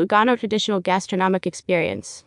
Lugano traditional gastronomic experience.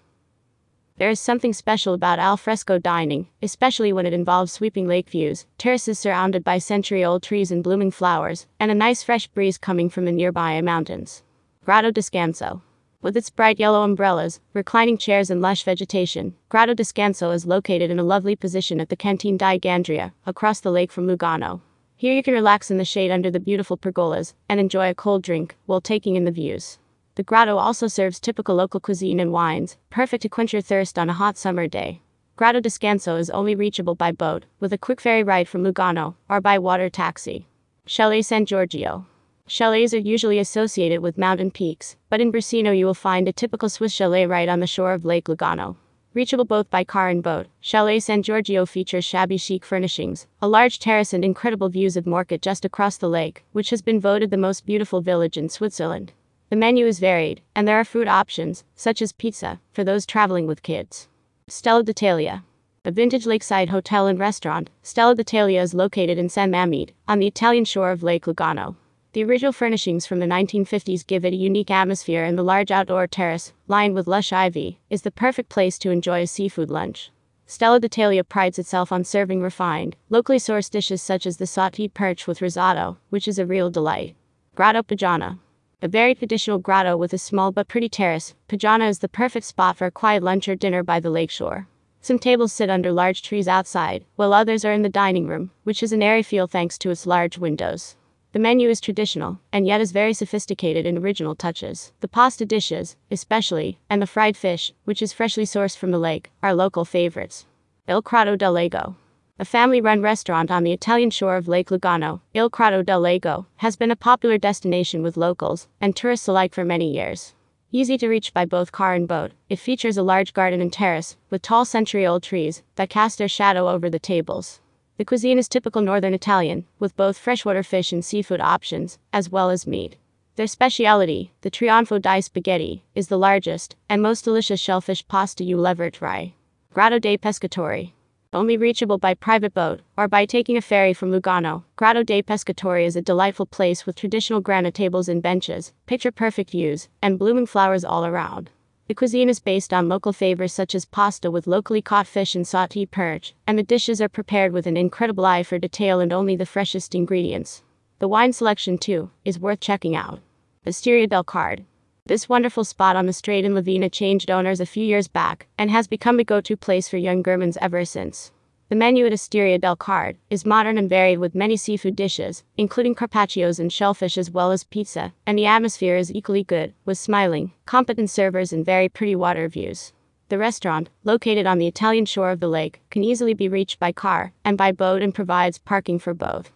There is something special about al fresco dining, especially when it involves sweeping lake views, terraces surrounded by century old trees and blooming flowers, and a nice fresh breeze coming from the nearby mountains. Grotto Descanso. With its bright yellow umbrellas, reclining chairs, and lush vegetation, Grotto Descanso is located in a lovely position at the Cantine di Gandria, across the lake from Lugano. Here you can relax in the shade under the beautiful pergolas and enjoy a cold drink while taking in the views. The grotto also serves typical local cuisine and wines, perfect to quench your thirst on a hot summer day. Grotto Descanso is only reachable by boat, with a quick ferry ride from Lugano, or by water taxi. Chalet San Giorgio. Chalets are usually associated with mountain peaks, but in Brusino you will find a typical Swiss chalet right on the shore of Lake Lugano. Reachable both by car and boat, Chalet San Giorgio features shabby chic furnishings, a large terrace, and incredible views of Morcote just across the lake, which has been voted the most beautiful village in Switzerland. The menu is varied, and there are food options, such as pizza, for those traveling with kids. Stella d'Italia. A vintage lakeside hotel and restaurant, Stella d'Italia is located in San Mamete, on the Italian shore of Lake Lugano. The original furnishings from the 1950s give it a unique atmosphere, and the large outdoor terrace, lined with lush ivy, is the perfect place to enjoy a seafood lunch. Stella d'Italia prides itself on serving refined, locally sourced dishes such as the sauteed perch with risotto, which is a real delight. Grotto Pajana. A very traditional grotto with a small but pretty terrace, Pajana is the perfect spot for a quiet lunch or dinner by the lakeshore. Some tables sit under large trees outside, while others are in the dining room, which is an airy feel thanks to its large windows. The menu is traditional, and yet is very sophisticated in original touches. The pasta dishes, especially, and the fried fish, which is freshly sourced from the lake, are local favorites. Il Crotto del Lago. A family run restaurant on the Italian shore of Lake Lugano, Il Crotto del Lago, has been a popular destination with locals and tourists alike for many years. Easy to reach by both car and boat, it features a large garden and terrace with tall century old trees that cast their shadow over the tables. The cuisine is typical northern Italian, with both freshwater fish and seafood options, as well as meat. Their specialty, the Trionfo di Spaghetti, is the largest and most delicious shellfish pasta you will ever try. Grotto dei Pescatori only reachable by private boat or by taking a ferry from Lugano. Grotto dei Pescatori is a delightful place with traditional granite tables and benches, picture perfect views, and blooming flowers all around. The cuisine is based on local favors such as pasta with locally caught fish and sauteed perch, and the dishes are prepared with an incredible eye for detail and only the freshest ingredients. The wine selection, too, is worth checking out. Osteria del Card this wonderful spot on the Strait in Lavena changed owners a few years back and has become a go to place for young Germans ever since. The menu at Osteria del Card is modern and varied with many seafood dishes, including carpaccios and shellfish as well as pizza, and the atmosphere is equally good, with smiling, competent servers and very pretty water views. The restaurant, located on the Italian shore of the lake, can easily be reached by car and by boat and provides parking for both.